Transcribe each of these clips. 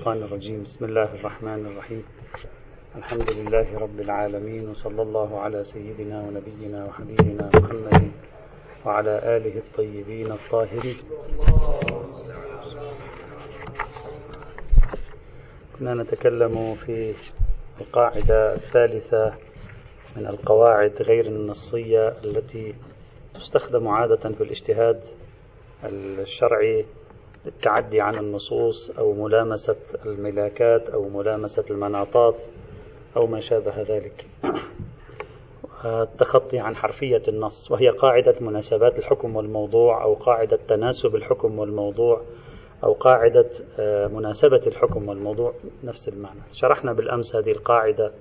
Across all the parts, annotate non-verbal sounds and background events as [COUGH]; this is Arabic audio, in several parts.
الشيطان الرجيم. بسم الله الرحمن الرحيم. الحمد لله رب العالمين وصلى الله على سيدنا ونبينا وحبيبنا محمد وعلى آله الطيبين الطاهرين. كنا نتكلم في القاعدة الثالثة من القواعد غير النصية التي تستخدم عادة في الاجتهاد الشرعي للتعدي عن النصوص أو ملامسة الملاكات أو ملامسة المناطات أو ما شابه ذلك. التخطي عن حرفية النص وهي قاعدة مناسبات الحكم والموضوع أو قاعدة تناسب الحكم والموضوع أو قاعدة آه، مناسبة الحكم والموضوع نفس المعنى. شرحنا بالأمس هذه القاعدة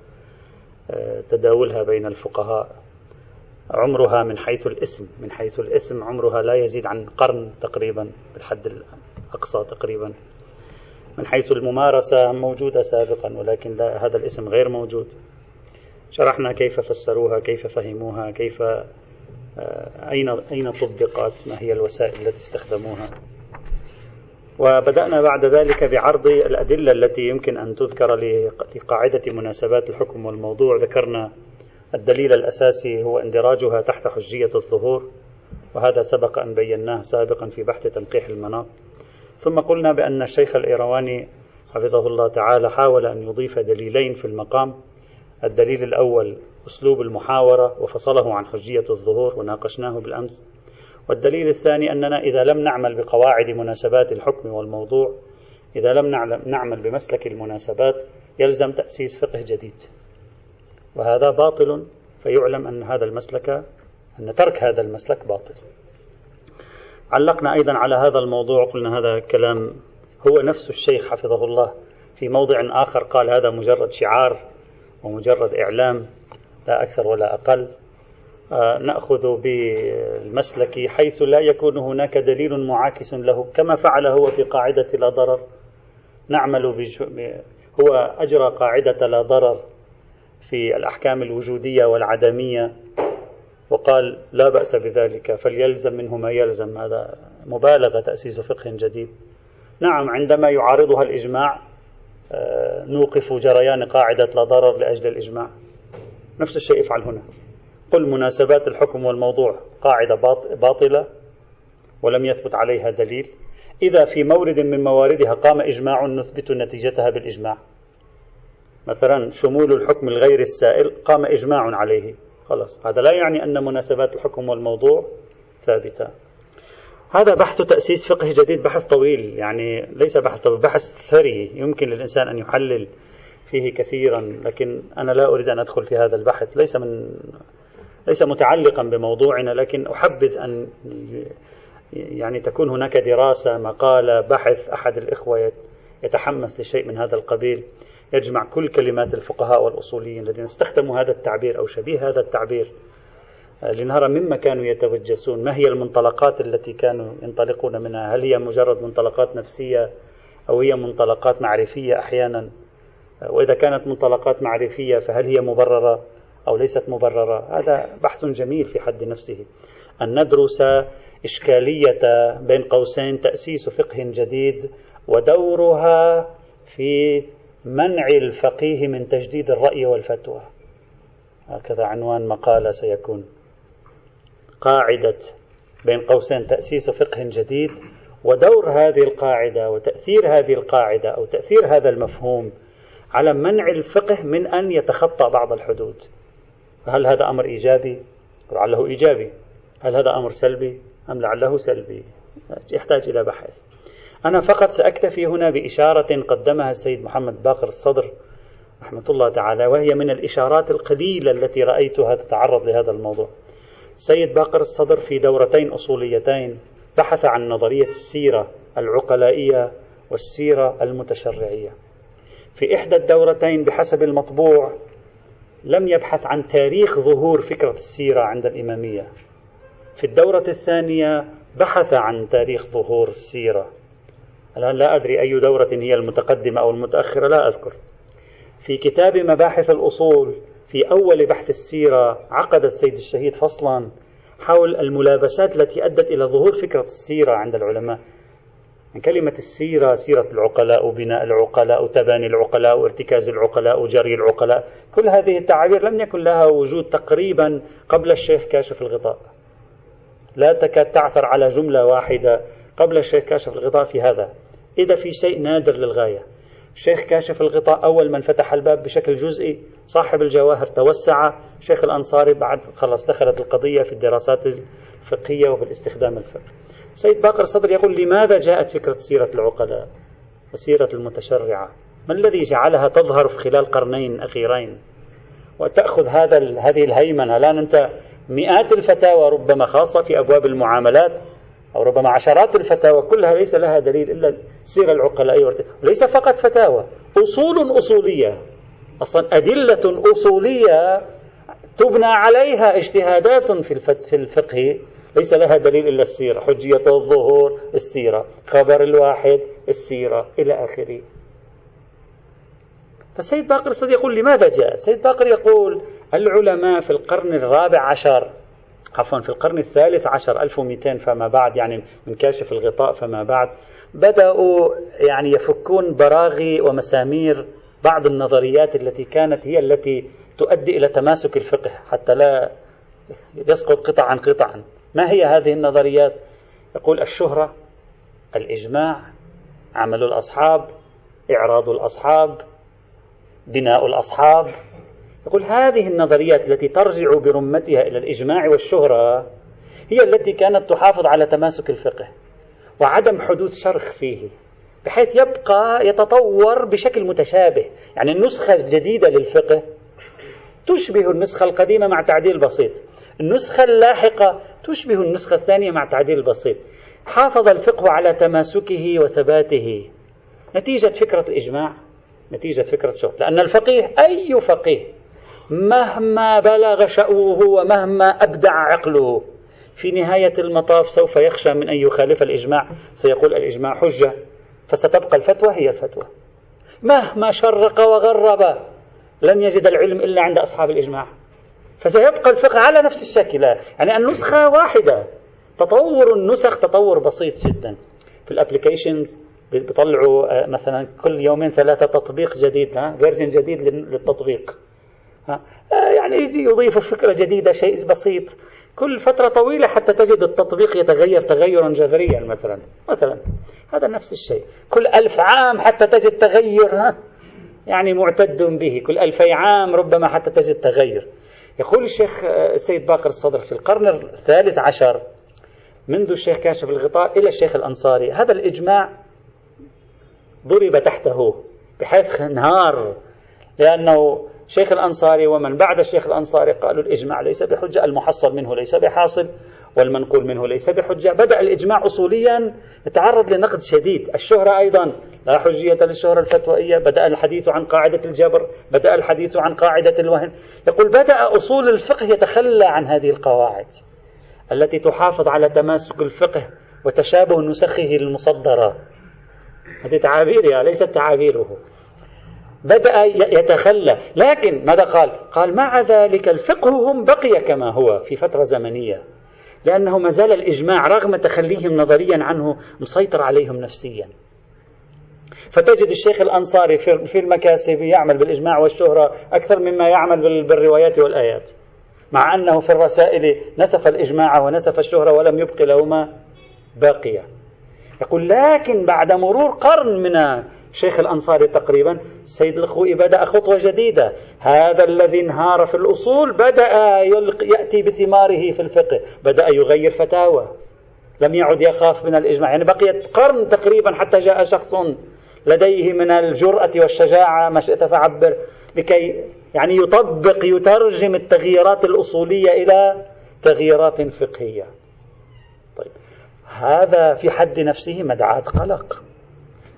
آه، تداولها بين الفقهاء. عمرها من حيث الاسم من حيث الاسم عمرها لا يزيد عن قرن تقريبا بالحد الأقصى تقريبا من حيث الممارسة موجودة سابقا ولكن لا هذا الاسم غير موجود. شرحنا كيف فسروها كيف فهموها كيف آه، أين أين طبقت ما هي الوسائل التي استخدموها. وبدأنا بعد ذلك بعرض الأدلة التي يمكن أن تذكر لقاعدة مناسبات الحكم والموضوع. ذكرنا الدليل الأساسي هو اندراجها تحت حجية الظهور وهذا سبق أن بيناه سابقا في بحث تنقيح المناط. ثم قلنا بأن الشيخ الإيرواني حفظه الله تعالى حاول أن يضيف دليلين في المقام. الدليل الأول أسلوب المحاورة وفصله عن حجية الظهور وناقشناه بالأمس. والدليل الثاني أننا إذا لم نعمل بقواعد مناسبات الحكم والموضوع إذا لم نعمل بمسلك المناسبات يلزم تأسيس فقه جديد. وهذا باطل فيعلم أن هذا المسلك أن ترك هذا المسلك باطل. علقنا أيضا على هذا الموضوع قلنا هذا كلام هو نفس الشيخ حفظه الله. في موضع آخر قال هذا مجرد شعار ومجرد إعلام لا أكثر ولا أقل. آه نأخذ بالمسلك حيث لا يكون هناك دليل معاكس له كما فعل هو في قاعدة لا ضرر. نعمل. هو أجرى قاعدة لا ضرر في الأحكام الوجودية والعدمية. وقال لا بأس بذلك فليلزم منه ما يلزم. هذا مبالغة تأسيس فقه جديد. نعم عندما يعارضها الإجماع آه، نوقف جريان قاعدة لا ضرر لأجل الإجماع. نفس الشيء افعل هنا. قل مناسبات الحكم والموضوع قاعدة باطلة ولم يثبت عليها دليل. إذا في مورد من مواردها قام إجماع نثبت نتيجتها بالإجماع. مثلا شمول الحكم الغير السائل قام إجماع عليه. خلاص. هذا لا يعني أن مناسبات الحكم والموضوع ثابتة. هذا بحث تأسيس فقه جديد بحث طويل. يعني ليس بحث طويل بحث ثري. يمكن للإنسان أن يحلل فيه كثيرا لكن أنا لا أريد أن أدخل في هذا البحث. ليس من ليس متعلقا بموضوعنا لكن أحبذ أن يعني تكون هناك دراسة مقالة بحث أحد الإخوة يتحمس لشيء من هذا القبيل. يجمع كل كلمات الفقهاء والأصوليين الذين استخدموا هذا التعبير أو شبيه هذا التعبير آه، لنرى مما كانوا يتوجسون. ما هي المنطلقات التي كانوا ينطلقون منها؟ هل هي مجرد منطلقات نفسية أو هي منطلقات معرفية أحيانا؟ آه، وإذا كانت منطلقات معرفية فهل هي مبررة أو ليست مبررة؟ هذا بحث جميل في حد نفسه. أن ندرس إشكالية بين قوسين تأسيس فقه جديد ودورها في منع الفقيه من تجديد الرأي والفتوى. هكذا عنوان مقالة سيكون. قاعدة بين قوسين تأسيس فقه جديد ودور هذه القاعدة وتأثير هذه القاعدة أو تأثير هذا المفهوم على منع الفقه من أن يتخطى بعض الحدود. هل هذا أمر إيجابي؟ لعله إيجابي. هل هذا أمر سلبي؟ أم لعله سلبي؟ يحتاج إلى بحث. أنا فقط سأكتفي هنا بإشارة قدمها السيد محمد باقر الصدر رحمة الله تعالى وهي من الإشارات القليلة التي رأيتها تتعرض لهذا الموضوع. السيد باقر الصدر في دورتين أصوليتين بحث عن نظرية السيرة العقلائية والسيرة المتشرعية. في إحدى الدورتين بحسب المطبوع لم يبحث عن تاريخ ظهور فكرة السيرة عند الإمامية. في الدورة الثانية بحث عن تاريخ ظهور السيرة. الآن لا أدري أي دورة هي المتقدمة أو المتأخرة لا أذكر. في كتاب مباحث الأصول في أول بحث السيرة عقد السيد الشهيد فصلا حول الملابسات التي أدت إلى ظهور فكرة السيرة عند العلماء. من كلمة السيرة سيرة العقلاء وبناء العقلاء وتباني العقلاء وارتكاز العقلاء وجري العقلاء. كل هذه التعابير لم يكن لها وجود تقريبا قبل الشيخ كاشف الغطاء. لا تكاد تعثر على جملة واحدة. قبل الشيخ كاشف الغطاء في هذا. إذا في شيء نادر للغاية. شيخ كاشف الغطاء أول من فتح الباب بشكل جزئي صاحب الجواهر توسع. شيخ الأنصاري بعد خلص دخلت القضية في الدراسات الفقهية وفي الاستخدام الفقهي. سيد باقر الصدر يقول لماذا جاءت فكرة سيرة العقلاء وسيرة المتشرعة؟ ما الذي جعلها تظهر في خلال قرنين أخيرين؟ وتأخذ هذا هذه الهيمنة. الآن أنت مئات الفتاوى ربما خاصة في أبواب المعاملات أو ربما عشرات الفتاوى كلها ليس لها دليل إلا السيرة العقلاء وليس فقط فتاوى أصول أصولية. أصلا أدلة أصولية تبنى عليها اجتهادات في الفقه. ليس لها دليل إلا السيرة حجية الظهور السيرة خبر الواحد السيرة إلى آخره. فسيد باقر الصديق يقول لماذا جاء؟ سيد باقر يقول العلماء في القرن الرابع عشر عفوا في القرن الثالث عشر 1200 فما بعد يعني من كاشف الغطاء فما بعد. بدأوا يعني يفكون براغي ومسامير بعض النظريات التي كانت هي التي تؤدي إلى تماسك الفقه حتى لا يسقط قطعا قطعا. ما هي هذه النظريات؟ يقول الشهرة الإجماع عمل الأصحاب إعراض الأصحاب بناء الأصحاب. يقول هذه النظريات التي ترجع برمتها إلى الإجماع والشهرة هي التي كانت تحافظ على تماسك الفقه وعدم حدوث شرخ فيه بحيث يبقى يتطور بشكل متشابه. يعني النسخة الجديدة للفقه تشبه النسخة القديمة مع تعديل بسيط. النسخة اللاحقة تشبه النسخة الثانية مع تعديل بسيط. حافظ الفقه على تماسكه وثباته. نتيجة فكرة الإجماع نتيجة فكرة شغل لأن الفقيه أي فقيه مهما بلغ شأوه ومهما أبدع عقله. في نهاية المطاف سوف يخشى من أن يخالف الإجماع. سيقول الإجماع حجة فستبقى الفتوى هي الفتوى. مهما شرق وغرب لن يجد العلم إلا عند أصحاب الإجماع. فسيبقى الفقه على نفس الشكل. يعني النسخة واحدة. تطور النسخ تطور بسيط جدا. في ال applications بيطلعوا آه، مثلا كل يومين ثلاثة تطبيق جديد ها version جديد للتطبيق. يعني يجي يضيفوا فكرة جديدة شيء بسيط. كل فترة طويلة حتى تجد التطبيق يتغير تغيرا جذريا مثلا. مثلا هذا نفس الشيء. كل ألف عام حتى تجد تغير ها؟ يعني معتد به. كل ألفي عام ربما حتى تجد تغير. يقول الشيخ آه، السيد باقر الصدر في القرن الثالث عشر منذ الشيخ كاشف الغطاء إلى الشيخ الأنصاري هذا الإجماع ضرب تحته بحيث انهار لأنه شيخ الأنصاري ومن بعد الشيخ الأنصاري قالوا الإجماع ليس بحجة المحصل منه ليس بحاصل والمنقول منه ليس بحجة. بدأ الإجماع أصوليا يتعرض لنقد شديد. الشهرة أيضا لا حجية للشهرة الفتوائية بدأ الحديث عن قاعدة الجبر بدأ الحديث عن قاعدة الوهن يقول بدأ أصول الفقه يتخلى عن هذه القواعد التي تحافظ على تماسك الفقه وتشابه نسخه المصدرة. هذه تعابيرها ليست تعابيره. بدأ يتخلى. لكن ماذا قال؟ قال مع ذلك الفقه هم بقي كما هو في فترة زمنية لأنه ما زال الإجماع رغم تخليهم نظريا عنه مسيطر عليهم نفسيا. فتجد الشيخ الأنصاري في المكاسب يعمل بالإجماع والشهرة أكثر مما يعمل بالروايات والآيات مع أنه في الرسائل نسف الإجماع ونسف الشهرة ولم يبق لهما باقية. يقول لكن بعد مرور قرن من شيخ الأنصاري تقريبا السيد الخوئي بدأ خطوة جديدة. هذا الذي انهار في الأصول بدأ يأتي بثماره في الفقه بدأ يغير فتاوى. لم يعد يخاف من الإجماع. يعني بقيت قرن تقريبا حتى جاء شخص لديه من الجرأة والشجاعة ما شئت فعبر لكي يعني يطبق يترجم التغييرات الأصولية إلى تغييرات فقهية. طيب هذا في حد نفسه مدعاة قلق.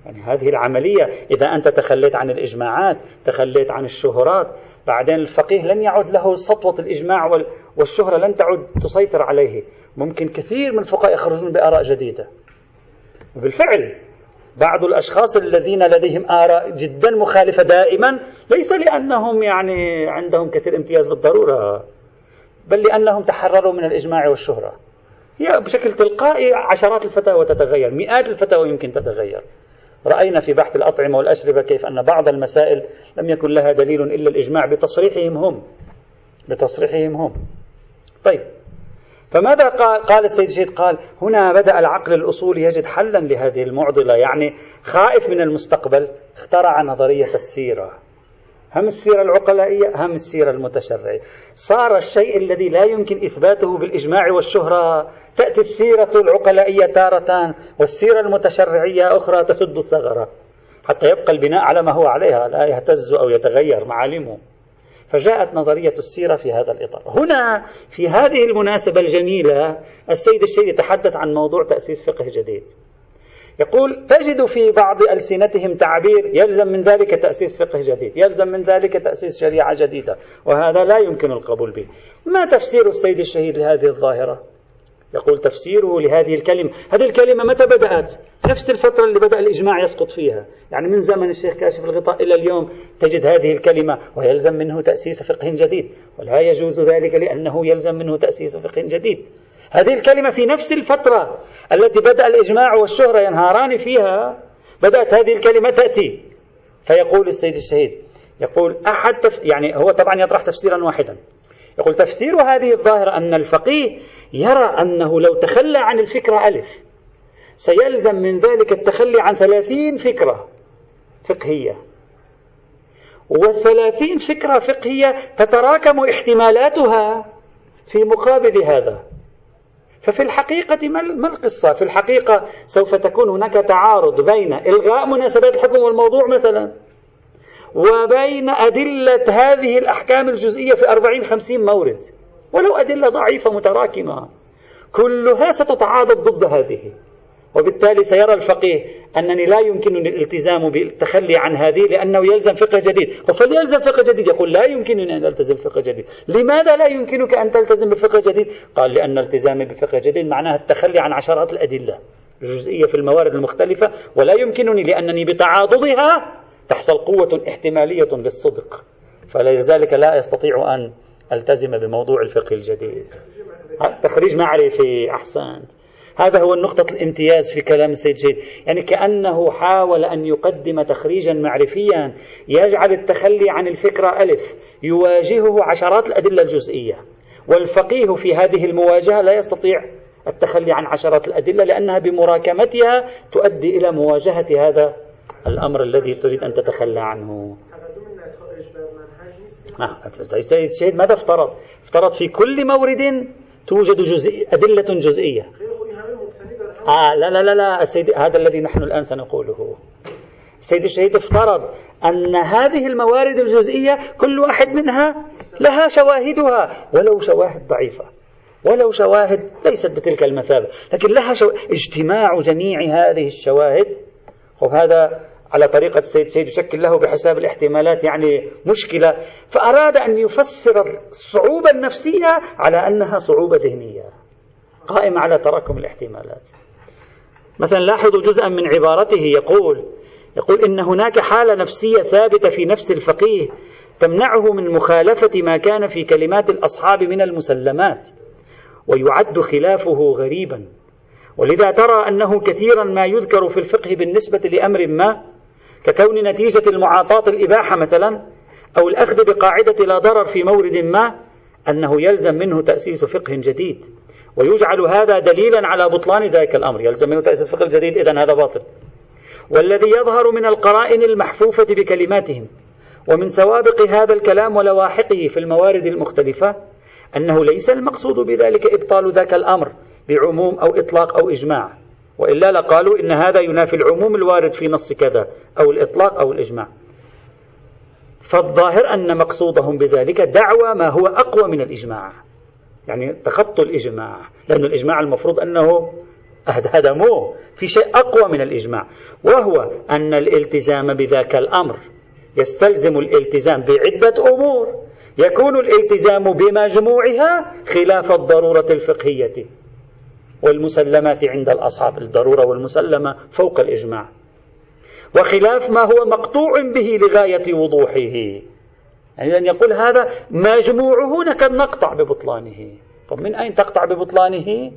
يعني هذه العملية. إذا أنت تخليت عن الإجماعات تخليت عن الشهرات بعدين الفقيه لن يعد له سطوة الإجماع والشهرة لن تعد تسيطر عليه. ممكن كثير من الفقهاء يخرجون بآراء جديدة. وبالفعل بعض الأشخاص الذين لديهم آراء جدا مخالفة دائما ليس لأنهم يعني عندهم كثير امتياز بالضرورة بل لأنهم تحرروا من الإجماع والشهرة. هي بشكل تلقائي عشرات الفتاوى تتغير مئات الفتاوى يمكن تتغير. رأينا في بحث الأطعمة والأشربة كيف أن بعض المسائل لم يكن لها دليل إلا الإجماع بتصريحهم هم. بتصريحهم هم. طيب. فماذا قال, قال السيد الشهيد قال هنا بدأ العقل الأصولي يجد حلا لهذه المعضلة. يعني خائف من المستقبل اخترع نظرية السيرة. هم السيرة العقلائية هم السيرة المتشرعية. صار الشيء الذي لا يمكن إثباته بالإجماع والشهرة تأتي السيرة العقلائية تارة والسيرة المتشرعية أخرى تسد الثغرة حتى يبقى البناء على ما هو عليها لا يهتز أو يتغير معالمه. فجاءت نظرية السيرة في هذا الإطار. هنا في هذه المناسبة الجميلة السيد الشيخ يتحدث عن موضوع تأسيس فقه جديد. يقول تجد في بعض ألسنتهم تعبير يلزم من ذلك تأسيس فقه جديد يلزم من ذلك تأسيس شريعة جديدة وهذا لا يمكن القبول به. ما تفسير السيد الشهيد لهذه الظاهرة؟ يقول تفسيره لهذه الكلمة. هذه الكلمة متى بدأت؟ نفس الفترة اللي بدأ الإجماع يسقط فيها. يعني من زمن الشيخ كاشف الغطاء إلى اليوم تجد هذه الكلمة ويلزم منه تأسيس فقه جديد. ولا يجوز ذلك لأنه يلزم منه تأسيس فقه جديد. هذه الكلمة في نفس الفترة التي بدأ الإجماع والشهرة ينهاران فيها بدأت هذه الكلمة تأتي. فيقول السيد الشهيد يقول أحد تف... يعني هو طبعا يطرح تفسيرا واحدا. يقول تفسير هذه الظاهرة أن الفقيه يرى أنه لو تخلى عن الفكرة ألف سيلزم من ذلك التخلي عن ثلاثين فكرة فقهية. والثلاثين فكرة فقهية تتراكم احتمالاتها في مقابل هذا. ففي الحقيقة ما القصة؟ في الحقيقة سوف تكون هناك تعارض بين إلغاء مناسبات الحكم والموضوع مثلا. وبين أدلة هذه الأحكام الجزئية في أربعين خمسين مورد. ولو أدلة ضعيفة متراكمة. كلها ستتعاضد ضد هذه. وبالتالي سيرى الفقيه أنني لا يمكنني الالتزام بالتخلي عن هذه لأنه يلزم فقه جديد. فليلزم فقه جديد. يقول لا يمكنني أن ألتزم بفقه جديد. لماذا لا يمكنك أن تلتزم بفقه جديد؟ قال لأن التزامي بفقه جديد معناه التخلي عن عشرات الأدلة الجزئية في الموارد المختلفة. ولا يمكنني لأنني بتعاضدها تحصل قوة احتمالية للصدق فلذلك لا يستطيع أن ألتزم بموضوع الفقه الجديد. تخريج معرفي أحسنت. هذا هو النقطة الامتياز في كلام السيد جيد. يعني كأنه حاول أن يقدم تخريجا معرفيا يجعل التخلي عن الفكرة ألف يواجهه عشرات الأدلة الجزئية. والفقيه في هذه المواجهة لا يستطيع التخلي عن عشرات الأدلة لأنها بمراكمتها تؤدي إلى مواجهة هذا الأمر الذي تريد أن تتخلى عنه. السيد ماذا افترض؟ افترض في كل مورد توجد جزء أدلة جزئية. آه لا لا لا لا السيد هذا الذي نحن الآن سنقوله. السيد الشهيد افترض أن هذه الموارد الجزئية كل واحد منها لها شواهدها ولو شواهد ضعيفة ولو شواهد ليست بتلك المثابة لكن لها شو... اجتماع جميع هذه الشواهد وهذا على طريقة السيد الشهيد يشكل له بحساب الاحتمالات يعني مشكلة فأراد أن يفسر الصعوبة النفسية على أنها صعوبة ذهنية قائمة على تراكم الاحتمالات. مثلا لاحظوا جزءا من عبارته يقول يقول إن هناك حالة نفسية ثابتة في نفس الفقيه تمنعه من مخالفة ما كان في كلمات الأصحاب من المسلمات ويعد خلافه غريبا. ولذا ترى أنه كثيرا ما يذكر في الفقه بالنسبة لأمر ما ككون نتيجة المعاطاة الإباحة مثلا أو الأخذ بقاعدة لا ضرر في مورد ما أنه يلزم منه تأسيس فقه جديد. ويجعل هذا دليلا على بطلان ذلك الأمر. يلزم منه تأسيس فقه جديد إذن هذا باطل. والذي يظهر من القرائن المحفوفة بكلماتهم ومن سوابق هذا الكلام ولواحقه في الموارد المختلفة أنه ليس المقصود بذلك إبطال ذاك الأمر بعموم أو إطلاق أو إجماع. وإلا لقالوا إن هذا ينافي العموم الوارد في نص كذا أو الإطلاق أو الإجماع. فالظاهر أن مقصودهم بذلك دعوى ما هو أقوى من الإجماع. يعني تخطوا الإجماع. لأن الإجماع المفروض أنه هدموه في شيء أقوى من الإجماع. وهو أن الالتزام بذاك الأمر يستلزم الالتزام بعدة أمور. يكون الالتزام بمجموعها خلاف الضرورة الفقهية والمسلمات عند الأصحاب الضرورة والمسلمة فوق الإجماع. وخلاف ما هو مقطوع به لغاية وضوحه. يعني أن يقول هذا مجموعه نكد نقطع ببطلانه. طب من أين تقطع ببطلانه؟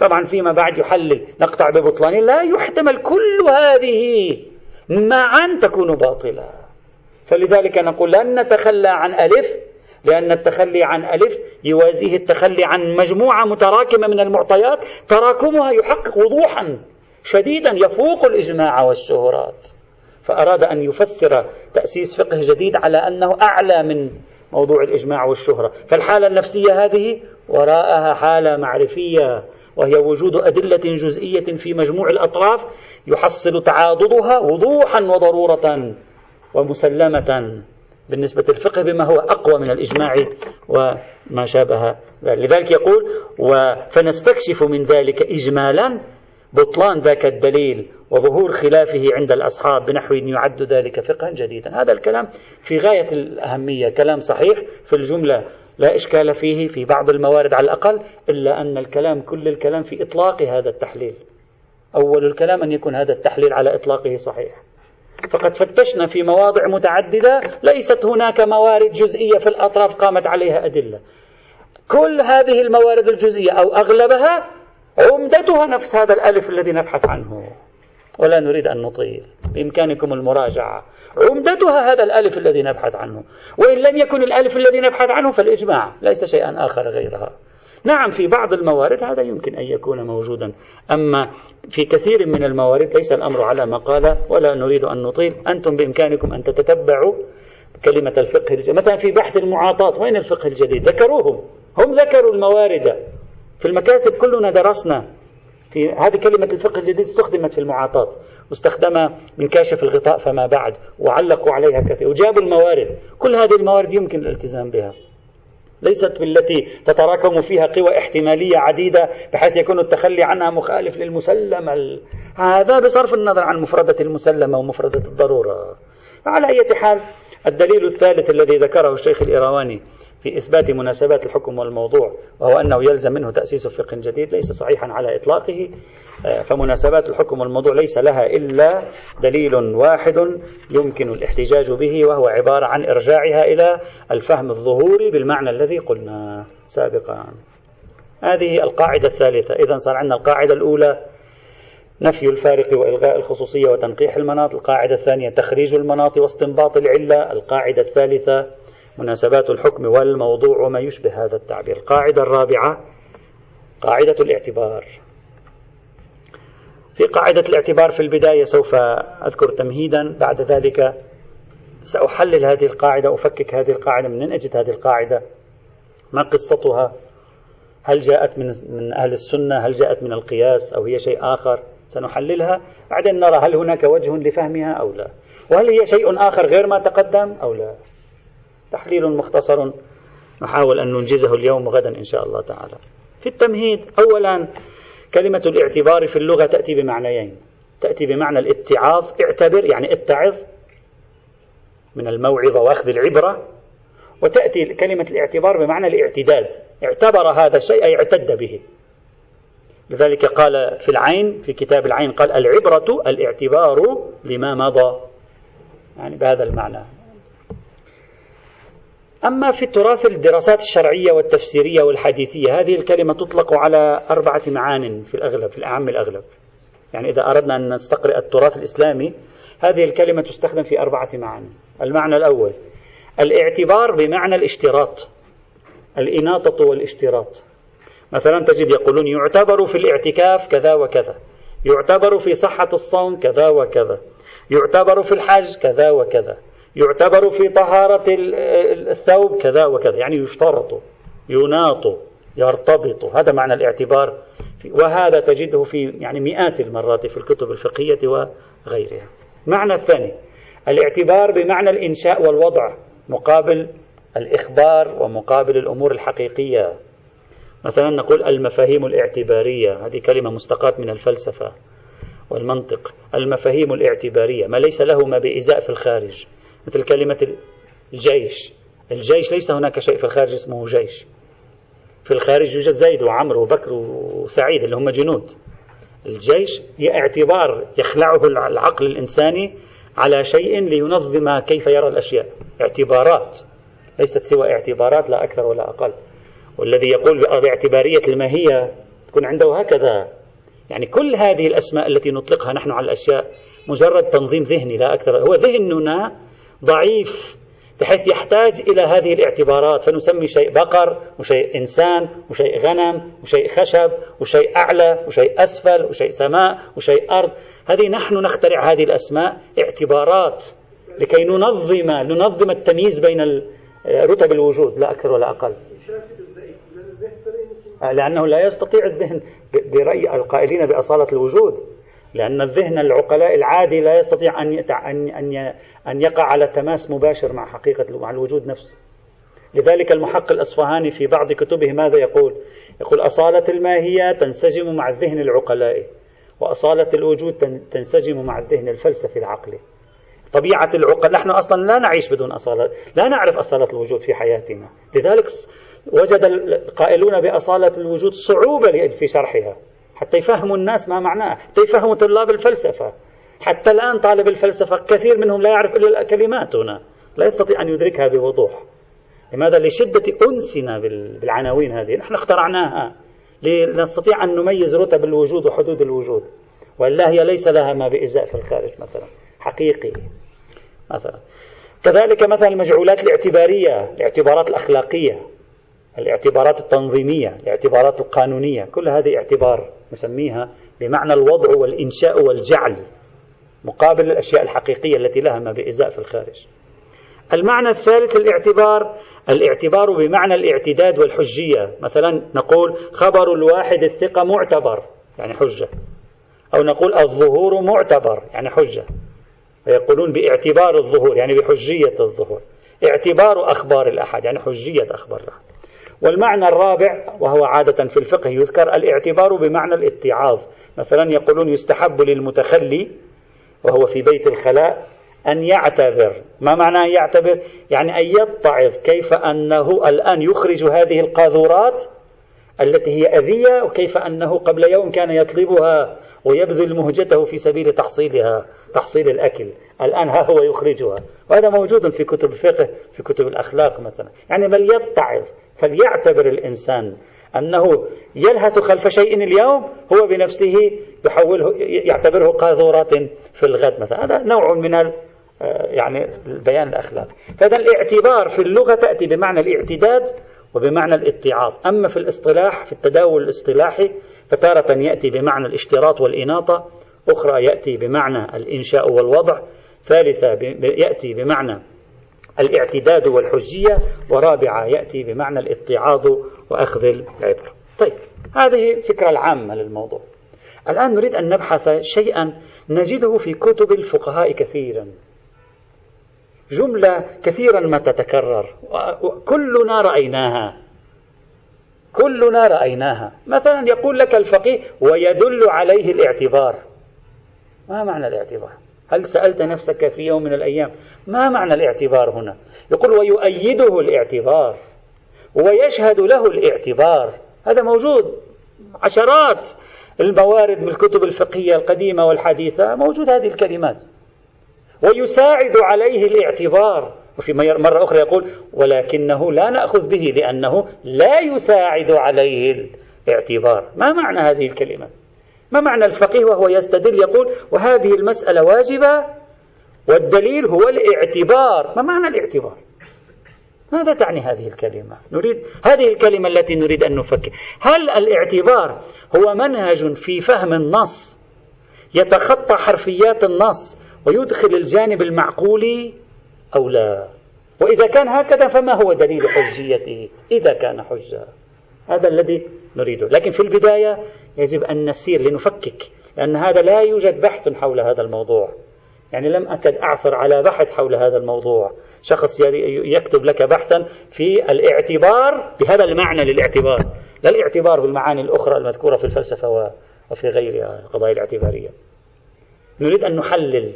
طبعا فيما بعد يحلل نقطع ببطلان لا يحتمل كل هذه معا تكون باطلة. فلذلك نقول لن نتخلى عن ألف لأن التخلي عن ألف يوازيه التخلي عن مجموعة متراكمة من المعطيات تراكمها يحقق وضوحا شديدا يفوق الإجماع والشهرات. فأراد أن يفسر تأسيس فقه جديد على أنه أعلى من موضوع الإجماع والشهرة. فالحالة النفسية هذه وراءها حالة معرفية وهي وجود أدلة جزئية في مجموع الأطراف يحصل تعاضدها وضوحا وضرورة ومسلمة بالنسبة للفقه بما هو أقوى من الإجماع وما شابه لذلك يقول فنستكشف من ذلك إجمالا بطلان ذاك الدليل وظهور خلافه عند الأصحاب بنحو يعد ذلك فقها جديدا. هذا الكلام في غاية الأهمية كلام صحيح في الجملة لا إشكال فيه في بعض الموارد على الأقل إلا أن الكلام كل الكلام في إطلاق هذا التحليل. أول الكلام أن يكون هذا التحليل على إطلاقه صحيح. فقد فتشنا في مواضع متعددة ليست هناك موارد جزئية في الأطراف قامت عليها أدلة. كل هذه الموارد الجزئية أو أغلبها عمدتها نفس هذا الألف الذي نبحث عنه. ولا نريد أن نطيل بإمكانكم المراجعة. عمدتها هذا الألف الذي نبحث عنه. وإن لم يكن الألف الذي نبحث عنه فالإجماع ليس شيئا آخر غيرها. نعم في بعض الموارد هذا يمكن أن يكون موجودا. أما في كثير من الموارد ليس الأمر على ما قال ولا نريد أن نطيل. أنتم بإمكانكم أن تتتبعوا كلمة الفقه الجديد مثلا في بحث المعاطاة وين الفقه الجديد؟ ذكروهم. هم ذكروا الموارد. في المكاسب كلنا درسنا. في هذه كلمة الفقه الجديد استخدمت في المعاطاة. واستخدم من كاشف الغطاء فما بعد وعلقوا عليها كثير. وجابوا الموارد. كل هذه الموارد يمكن الالتزام بها. ليست بالتي تتراكم فيها قوى احتمالية عديدة بحيث يكون التخلي عنها مخالف للمسلم ال... هذا بصرف النظر عن مفردة المسلمة ومفردة الضرورة. على أي حال الدليل الثالث الذي ذكره الشيخ الإيرواني في إثبات مناسبات الحكم والموضوع وهو أنه يلزم منه تأسيس فقه جديد ليس صحيحا على إطلاقه آه، فمناسبات الحكم والموضوع ليس لها إلا دليل واحد يمكن الاحتجاج به وهو عبارة عن إرجاعها إلى الفهم الظهوري بالمعنى الذي قلنا سابقا. هذه القاعدة الثالثة. إذا صار عندنا القاعدة الأولى نفي الفارق وإلغاء الخصوصية وتنقيح المناط. القاعدة الثانية تخريج المناط واستنباط العلة. القاعدة الثالثة مناسبات الحكم والموضوع وما يشبه هذا التعبير. القاعدة الرابعة قاعدة الاعتبار. في قاعدة الاعتبار في البداية سوف أذكر تمهيدا. بعد ذلك سأحلل هذه القاعدة أفكك هذه القاعدة من أجد هذه القاعدة؟ ما قصتها؟ هل جاءت من من أهل السنة؟ هل جاءت من القياس؟ أو هي شيء آخر؟ سنحللها. بعدين نرى هل هناك وجه لفهمها أو لا. وهل هي شيء آخر غير ما تقدم أو لا؟ تحليل مختصر. نحاول أن ننجزه اليوم وغدا إن شاء الله تعالى. في التمهيد أولا كلمة الاعتبار في اللغة تأتي بمعنيين. تأتي بمعنى الاتعاظ اعتبر يعني اتعظ من الموعظة وأخذ العبرة. وتأتي كلمة الاعتبار بمعنى الاعتداد. اعتبر هذا الشيء أي اعتد به. لذلك قال في العين في كتاب العين قال العبرة الاعتبار لما مضى. يعني بهذا المعنى. أما في التراث الدراسات الشرعية والتفسيرية والحديثية هذه الكلمة تطلق على أربعة معان في الأغلب في الأعم الأغلب. يعني إذا أردنا أن نستقرئ التراث الإسلامي هذه الكلمة تستخدم في أربعة معاني المعنى الأول الاعتبار بمعنى الاشتراط الإناطة والاشتراط. مثلا تجد يقولون يعتبر في الاعتكاف كذا وكذا يعتبر في صحة الصوم كذا وكذا يعتبر في الحج كذا وكذا. يعتبر في طهارة الثوب كذا وكذا يعني يشترط يناط يرتبط هذا معنى الاعتبار. وهذا تجده في يعني مئات المرات في الكتب الفقهية وغيرها. معنى الثاني الاعتبار بمعنى الإنشاء والوضع مقابل الإخبار ومقابل الأمور الحقيقية. مثلا نقول المفاهيم الاعتبارية هذه كلمة مستقاة من الفلسفة والمنطق. المفاهيم الاعتبارية ما ليس له ما بإزاء في الخارج. مثل كلمة الجيش. الجيش ليس هناك شيء في الخارج اسمه جيش. في الخارج يوجد زيد وعمرو وبكر وسعيد اللي هم جنود. الجيش هي اعتبار يخلعه العقل الإنساني على شيء لينظم كيف يرى الأشياء. اعتبارات. ليست سوى اعتبارات لا أكثر ولا أقل. والذي يقول باعتبارية الماهية تكون عنده هكذا. يعني كل هذه الأسماء التي نطلقها نحن على الأشياء مجرد تنظيم ذهني لا أكثر. هو ذهننا ضعيف بحيث يحتاج إلى هذه الاعتبارات. فنسمي شيء بقر وشيء إنسان وشيء غنم وشيء خشب وشيء أعلى وشيء أسفل وشيء سماء وشيء أرض. هذه نحن نخترع هذه الأسماء اعتبارات لكي ننظم ننظم التمييز بين رتب الوجود لا أكثر ولا أقل. لأنه لا يستطيع الذهن برأي القائلين بأصالة الوجود. لأن الذهن العقلاء العادي لا يستطيع أن أن أن يقع على تماس مباشر مع حقيقة مع الوجود نفسه. لذلك المحقق الأصفهاني في بعض كتبه ماذا يقول؟ يقول أصالة الماهية تنسجم مع الذهن العقلائي وأصالة الوجود تنسجم مع الذهن الفلسفي العقلي. طبيعة العقل نحن أصلا لا نعيش بدون أصالة لا نعرف أصالة الوجود في حياتنا لذلك وجد القائلون بأصالة الوجود صعوبة في شرحها حتى يفهموا الناس ما معناه حتى يفهموا طلاب الفلسفة. حتى الآن طالب الفلسفة كثير منهم لا يعرف إلا الكلمات هنا. لا يستطيع أن يدركها بوضوح. لماذا؟ لشدة أنسنا بالعناوين هذه. نحن اخترعناها لنستطيع أن نميز رتب الوجود وحدود الوجود. وإلا هي ليس لها ما بإزاء في الخارج مثلا حقيقي مثلا. كذلك مثلا المجعولات الاعتبارية الاعتبارات الأخلاقية. الاعتبارات التنظيمية الاعتبارات القانونية كل هذه اعتبار نسميها بمعنى الوضع والإنشاء والجعل مقابل الأشياء الحقيقية التي لها ما بإزاء في الخارج. المعنى الثالث للاعتبار الاعتبار بمعنى الاعتداد والحجية. مثلا نقول خبر الواحد الثقة معتبر يعني حجة. أو نقول الظهور معتبر يعني حجة. ويقولون باعتبار الظهور يعني بحجية الظهور. اعتبار أخبار الأحد يعني حجية أخبار الأحد. والمعنى الرابع وهو عادة في الفقه يذكر الاعتبار بمعنى الاتعاظ. مثلا يقولون يستحب للمتخلي وهو في بيت الخلاء أن يعتبر ما معنى أن يعتبر يعني أن يتعظ. كيف أنه الآن يخرج هذه القاذورات التي هي أذية وكيف أنه قبل يوم كان يطلبها ويبذل مهجته في سبيل تحصيلها تحصيل الأكل. الآن ها هو يخرجها. وهذا موجود في كتب الفقه في كتب الأخلاق مثلا. يعني بل يتعظ. فليعتبر الإنسان أنه يلهث خلف شيء اليوم هو بنفسه يحوله يعتبره قاذورات في الغد مثلا. هذا نوع من يعني البيان الأخلاقي فهذا الاعتبار في اللغة تأتي بمعنى الاعتداد وبمعنى الاتعاظ. أما في الاصطلاح في التداول الاصطلاحي فتارة يأتي بمعنى الاشتراط والإناطة أخرى يأتي بمعنى الإنشاء والوضع ثالثة يأتي بمعنى الاعتداد والحجية ورابعة يأتي بمعنى الاتعاظ وأخذ العبرة. طيب هذه الفكرة العامة للموضوع. الآن نريد أن نبحث شيئا نجده في كتب الفقهاء كثيرا. جملة كثيرا ما تتكرر. وكلنا رأيناها. كلنا رأيناها. مثلا يقول لك الفقيه ويدل عليه الاعتبار. ما معنى الاعتبار؟ هل سألت نفسك في يوم من الأيام ما معنى الاعتبار هنا؟ يقول ويؤيده الاعتبار ويشهد له الاعتبار. هذا موجود عشرات الموارد من الكتب الفقهية القديمة والحديثة موجود هذه الكلمات. ويساعد عليه الاعتبار. وفي مرة أخرى يقول ولكنه لا نأخذ به لأنه لا يساعد عليه الاعتبار. ما معنى هذه الكلمة؟ ما معنى الفقيه وهو يستدل يقول وهذه المسألة واجبة والدليل هو الاعتبار؟ ما معنى الاعتبار؟ ماذا تعني هذه الكلمة؟ نريد هذه الكلمة التي نريد أن نفكر. هل الاعتبار هو منهج في فهم النص؟ يتخطى حرفيات النص ويدخل الجانب المعقول أو لا؟ وإذا كان هكذا فما هو دليل حجيته؟ إذا كان حجة. هذا الذي نريده. لكن في البداية يجب أن نسير لنفكك لأن هذا لا يوجد بحث حول هذا الموضوع. يعني لم أكد أعثر على بحث حول هذا الموضوع. شخص يكتب لك بحثا في الاعتبار بهذا المعنى للاعتبار لا الاعتبار بالمعاني الأخرى المذكورة في الفلسفة وفي غيرها القضايا الاعتبارية. نريد أن نحلل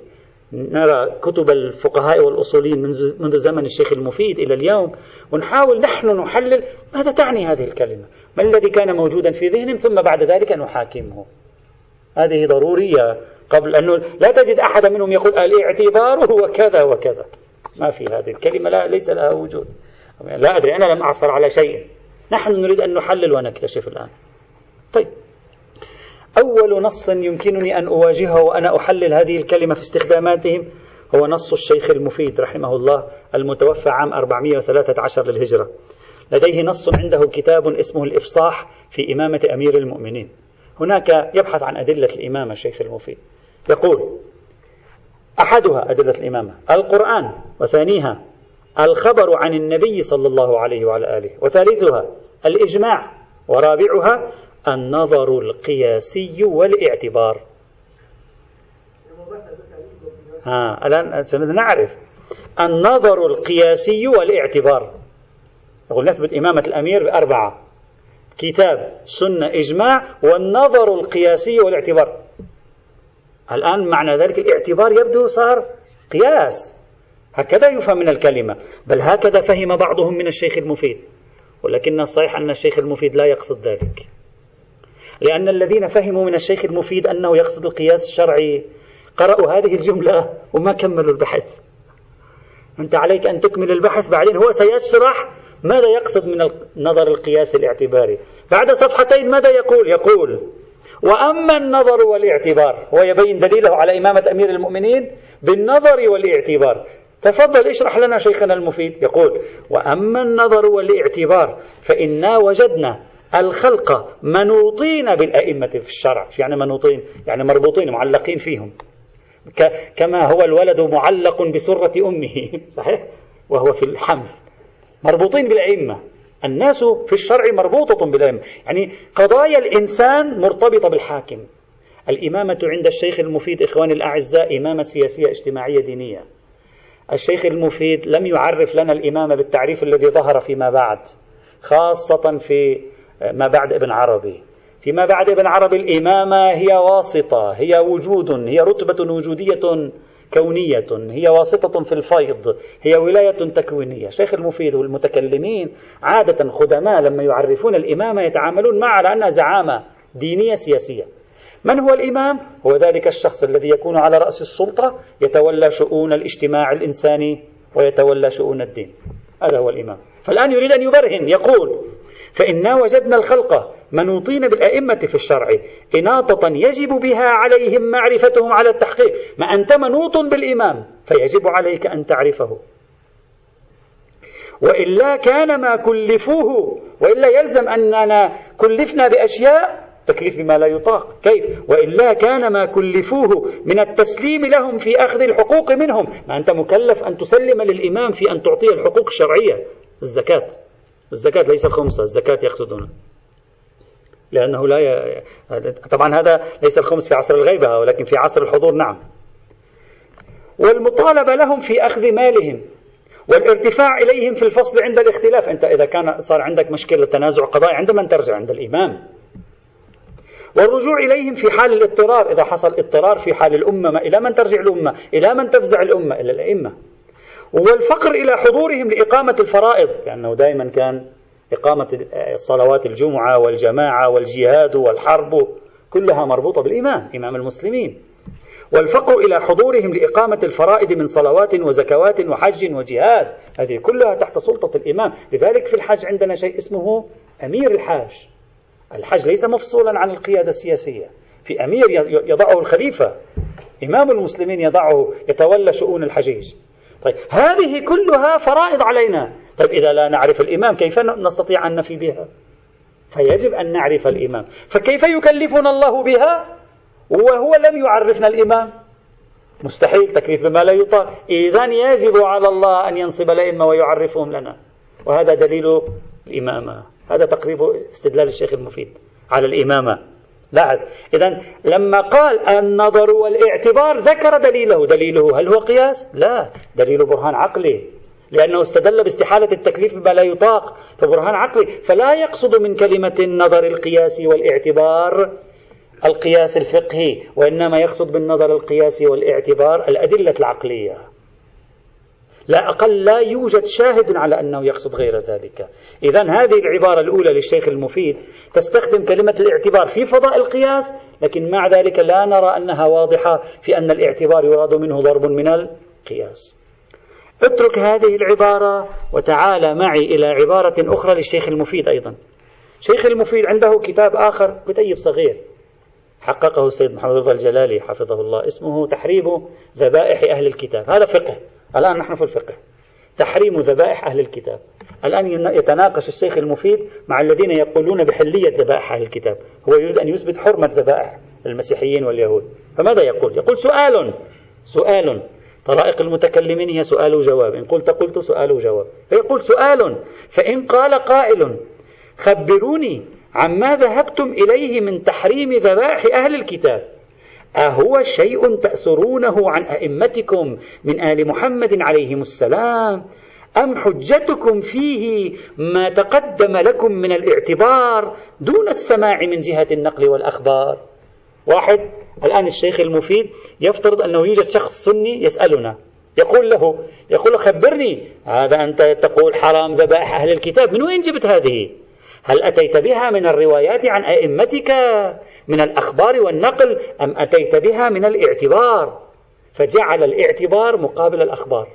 نرى كتب الفقهاء والأصوليين منذ زمن الشيخ المفيد إلى اليوم ونحاول نحن نحلل ماذا تعني هذه الكلمة؟ ما الذي كان موجودا في ذهنهم ثم بعد ذلك نحاكمه؟ هذه ضرورية قبل أنه لا تجد أحد منهم يقول الاعتبار هو كذا وكذا. ما في هذه الكلمة لا ليس لها وجود. لا أدري أنا لم أعصر على شيء. نحن نريد أن نحلل ونكتشف الآن. طيب. أول نص يمكنني أن أواجهه وأنا أحلل هذه الكلمة في استخداماتهم هو نص الشيخ المفيد رحمه الله المتوفى عام 413 للهجرة. لديه نص عنده كتاب اسمه الإفصاح في إمامة أمير المؤمنين. هناك يبحث عن أدلة الإمامة الشيخ المفيد. يقول أحدها أدلة الإمامة القرآن وثانيها الخبر عن النبي صلى الله عليه وعلى آله وثالثها الإجماع ورابعها النظر القياسي والاعتبار. ها الآن سنعرف النظر القياسي والاعتبار. يقول نثبت إمامة الأمير بأربعة. كتاب سنة إجماع والنظر القياسي والاعتبار. الآن معنى ذلك الاعتبار يبدو صار قياس. هكذا يفهم من الكلمة. بل هكذا فهم بعضهم من الشيخ المفيد. ولكن الصحيح أن الشيخ المفيد لا يقصد ذلك. لأن الذين فهموا من الشيخ المفيد أنه يقصد القياس الشرعي قرأوا هذه الجملة وما كملوا البحث. أنت عليك أن تكمل البحث بعدين هو سيشرح ماذا يقصد من النظر القياسي الاعتباري. بعد صفحتين ماذا يقول؟ يقول وأما النظر والاعتبار هو يبين دليله على إمامة أمير المؤمنين بالنظر والاعتبار. تفضل اشرح لنا شيخنا المفيد. يقول وأما النظر والاعتبار فإنا وجدنا الخلق منوطين بالأئمة في الشرع. يعني منوطين؟ يعني مربوطين معلقين فيهم. كما هو الولد معلق بسرة أمه [LAUGHS] صحيح؟ وهو في الحمل. مربوطين بالأئمة. الناس في الشرع مربوطة بالأئمة. يعني قضايا الإنسان مرتبطة بالحاكم. الإمامة عند الشيخ المفيد إخواني الأعزاء إمامة سياسية اجتماعية دينية. الشيخ المفيد لم يعرف لنا الإمامة بالتعريف الذي ظهر فيما بعد خاصة في ما بعد ابن عربي. فيما بعد ابن عربي الإمامة هي واسطة هي وجود هي رتبة وجودية كونية هي واسطة في الفيض هي ولاية تكوينية. شيخ المفيد والمتكلمين عادة خدماء لما يعرفون الإمامة يتعاملون معها على أنها زعامة دينية سياسية. من هو الإمام؟ هو ذلك الشخص الذي يكون على رأس السلطة يتولى شؤون الاجتماع الإنساني ويتولى شؤون الدين. هذا هو الإمام. فالآن يريد أن يبرهن يقول فإنا وجدنا الخلق منوطين بالأئمة في الشرع إناطة يجب بها عليهم معرفتهم على التحقيق ما أنت منوط بالإمام فيجب عليك أن تعرفه. وإلا كان ما كلفوه وإلا يلزم أننا كلفنا بأشياء تكليف بما لا يطاق. كيف؟ وإلا كان ما كلفوه من التسليم لهم في أخذ الحقوق منهم ما أنت مكلف أن تسلم للإمام في أن تعطيه الحقوق الشرعية الزكاة. الزكاة ليس الخمسة الزكاة يقصدون. لأنه لا ي... طبعا هذا ليس الخمس في عصر الغيبة ولكن في عصر الحضور نعم. والمطالبة لهم في أخذ مالهم والارتفاع إليهم في الفصل عند الاختلاف. أنت إذا كان صار عندك مشكلة تنازع قضائي عند من ترجع عند الإمام. والرجوع إليهم في حال الاضطرار إذا حصل اضطرار في حال الأمة إلى من ترجع الأمة إلى من تفزع الأمة إلى الأئمة. والفقر إلى حضورهم لإقامة الفرائض لأنه دائما كان إقامة صلوات الجمعة والجماعة والجهاد والحرب كلها مربوطة بالإمام إمام المسلمين. والفقر إلى حضورهم لإقامة الفرائض من صلوات وزكوات وحج وجهاد هذه كلها تحت سلطة الإمام. لذلك في الحج عندنا شيء اسمه أمير الحاج. الحج ليس مفصولا عن القيادة السياسية. في أمير يضعه الخليفة إمام المسلمين يضعه يتولى شؤون الحجيج. طيب هذه كلها فرائض علينا. طيب إذا لا نعرف الإمام كيف نستطيع أن نفي بها؟ فيجب أن نعرف الإمام. فكيف يكلفنا الله بها؟ وهو لم يعرفنا الإمام. مستحيل تكليف بما لا يطاق. إذا يجب على الله أن ينصب الأئمة ويعرفهم لنا. وهذا دليل الإمامة. هذا تقريب استدلال الشيخ المفيد على الإمامة. لاحظ إذا لما قال النظر والاعتبار ذكر دليله. دليله هل هو قياس؟ لا. دليل برهان عقلي. لأنه استدل باستحالة التكليف بما لا يطاق. فبرهان عقلي. فلا يقصد من كلمة النظر القياسي والاعتبار القياس الفقهي وإنما يقصد بالنظر القياسي والاعتبار الأدلة العقلية. لا أقل لا يوجد شاهد على أنه يقصد غير ذلك. إذا هذه العبارة الأولى للشيخ المفيد تستخدم كلمة الاعتبار في فضاء القياس لكن مع ذلك لا نرى أنها واضحة في أن الاعتبار يراد منه ضرب من القياس. اترك هذه العبارة وتعال معي إلى عبارة أخرى للشيخ المفيد أيضا. شيخ المفيد عنده كتاب آخر كتيب صغير حققه السيد محمد رضا الجلالي حفظه الله اسمه تحريم ذبائح أهل الكتاب هذا فقه. الآن نحن في الفقه. تحريم ذبائح أهل الكتاب. الآن يتناقش الشيخ المفيد مع الذين يقولون بحلية ذبائح أهل الكتاب. هو يريد أن يثبت حرمة ذبائح المسيحيين واليهود. فماذا يقول؟ يقول سؤال. سؤال. طرائق المتكلمين هي سؤال وجواب. إن قلت قلت سؤال وجواب. فيقول سؤال. فإن قال قائل خبروني عما ذهبتم إليه من تحريم ذبائح أهل الكتاب. أهو شيء تأسرونه عن أئمتكم من آل محمد عليهم السلام؟ أم حجتكم فيه ما تقدم لكم من الاعتبار دون السماع من جهة النقل والأخبار؟ واحد الآن الشيخ المفيد يفترض أنه يوجد شخص سني يسألنا يقول له يقول له خبرني هذا أنت تقول حرام ذبائح أهل الكتاب من وين جبت هذه؟ هل أتيت بها من الروايات عن أئمتك؟ من الأخبار والنقل أم أتيت بها من الاعتبار؟ فجعل الاعتبار مقابل الأخبار.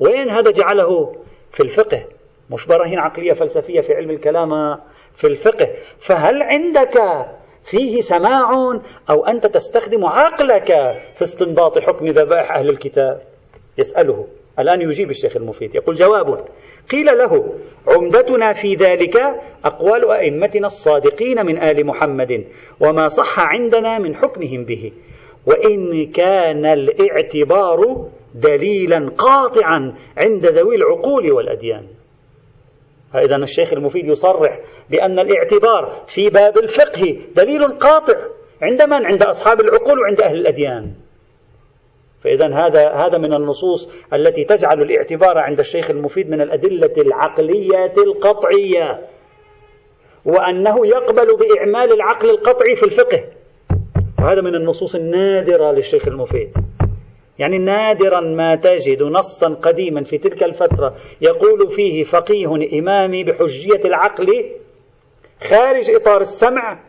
وين هذا جعله؟ في الفقه. مش براهين عقلية فلسفية في علم الكلام في الفقه. فهل عندك فيه سماع أو أنت تستخدم عقلك في استنباط حكم ذبائح أهل الكتاب؟ يسأله. الآن يجيب الشيخ المفيد. يقول جواب. قيل له عمدتنا في ذلك أقوال أئمتنا الصادقين من آل محمد وما صح عندنا من حكمهم به. وإن كان الاعتبار دليلا قاطعا عند ذوي العقول والأديان. فإذا الشيخ المفيد يصرح بأن الاعتبار في باب الفقه دليل قاطع عند من؟ عند أصحاب العقول وعند أهل الأديان. فإذا هذا هذا من النصوص التي تجعل الاعتبار عند الشيخ المفيد من الأدلة العقلية القطعية وأنه يقبل بإعمال العقل القطعي في الفقه. وهذا من النصوص النادرة للشيخ المفيد. يعني نادرا ما تجد نصا قديما في تلك الفترة يقول فيه فقيه إمامي بحجية العقل خارج إطار السمع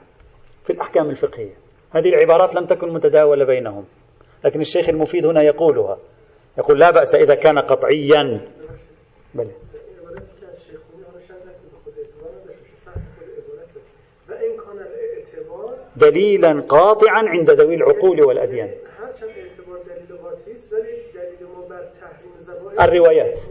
في الأحكام الفقهية. هذه العبارات لم تكن متداولة بينهم. لكن الشيخ المفيد هنا يقولها. يقول لا بأس إذا كان قطعيا. بل. دليلا قاطعا عند ذوي العقول والأديان. الروايات.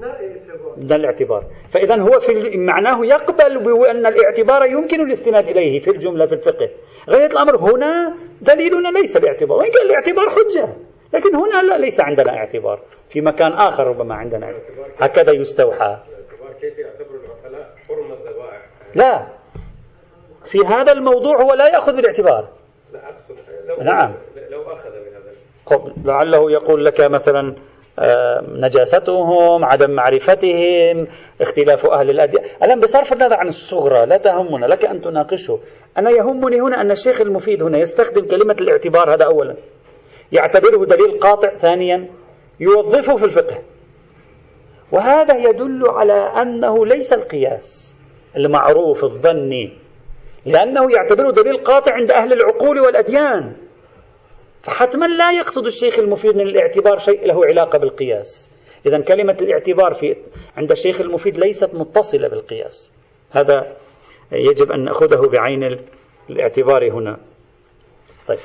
من الاعتبار. فإذا هو في معناه يقبل بأن الاعتبار يمكن الاستناد إليه في الجملة في الفقه. غاية الأمر هنا دليلنا ليس باعتبار. وإن كان الاعتبار حجة لكن هنا لا ليس عندنا اعتبار. في مكان آخر ربما عندنا. اعتبار هكذا يستوحى. كيف يعتبر العقلاء حرمة الذبائح؟ لا. في هذا الموضوع هو لا يأخذ بالاعتبار. لا أقصد لو نعم. لو أخذ بهذا. لعله يقول لك مثلا نجاستهم عدم معرفتهم اختلاف أهل الأديان. الآن بصرف النظر عن الصغرى لا تهمنا لك أن تناقشه. أنا يهمني هنا أن الشيخ المفيد هنا يستخدم كلمة الاعتبار هذا أولا. يعتبره دليل قاطع. ثانيا يوظفه في الفقه. وهذا يدل على أنه ليس القياس المعروف الظني لأنه يعتبره دليل قاطع عند أهل العقول والأديان. فحتما لا يقصد الشيخ المفيد من الاعتبار شيء له علاقة بالقياس. إذا كلمة الاعتبار في عند الشيخ المفيد ليست متصلة بالقياس. هذا يجب أن نأخذه بعين الاعتبار هنا. طيب.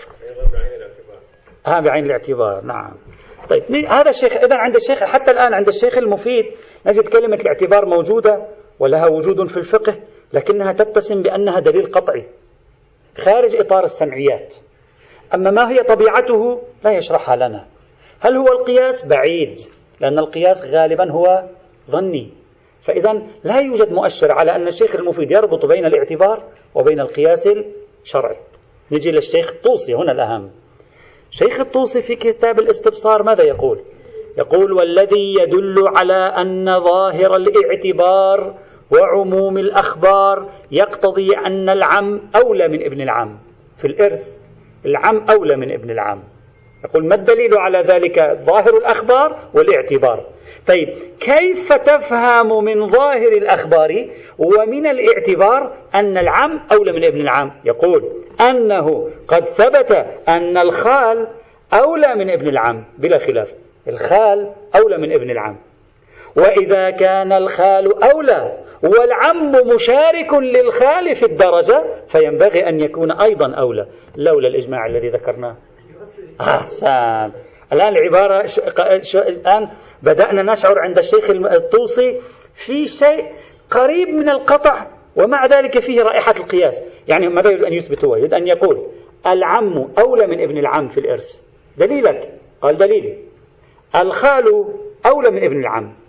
ها بعين الاعتبار. نعم. طيب. هذا الشيخ إذا عند الشيخ حتى الآن عند الشيخ المفيد نجد كلمة الاعتبار موجودة ولها وجود في الفقه لكنها تتسم بأنها دليل قطعي. خارج إطار السمعيات. أما ما هي طبيعته لا يشرحها لنا. هل هو القياس؟ بعيد لأن القياس غالبا هو ظني. فإذا لا يوجد مؤشر على أن الشيخ المفيد يربط بين الاعتبار وبين القياس الشرعي. نجي للشيخ الطوسي هنا الأهم. شيخ الطوسي في كتاب الاستبصار ماذا يقول؟ يقول والذي يدل على أن ظاهر الاعتبار وعموم الأخبار يقتضي أن العم أولى من ابن العم في الإرث العم أولى من ابن العم يقول ما الدليل على ذلك؟ ظاهر الأخبار والاعتبار. طيب كيف تفهم من ظاهر الأخبار ومن الاعتبار أن العم أولى من ابن العم يقول أنه قد ثبت أن الخال أولى من ابن العم بلا خلاف. الخال أولى من ابن العم وإذا كان الخال أولى والعم مشارك للخال في الدرجة فينبغي أن يكون أيضا أولى. لولا الإجماع الذي ذكرناه. أحسن. الآن العبارة الآن بدأنا نشعر عند الشيخ الطوسي في شيء قريب من القطع ومع ذلك فيه رائحة القياس. يعني ماذا يريد أن يثبت هو؟ يريد أن يقول العم أولى من ابن العم في الإرث. دليلك؟ قال دليلي. الخال أولى من ابن العم.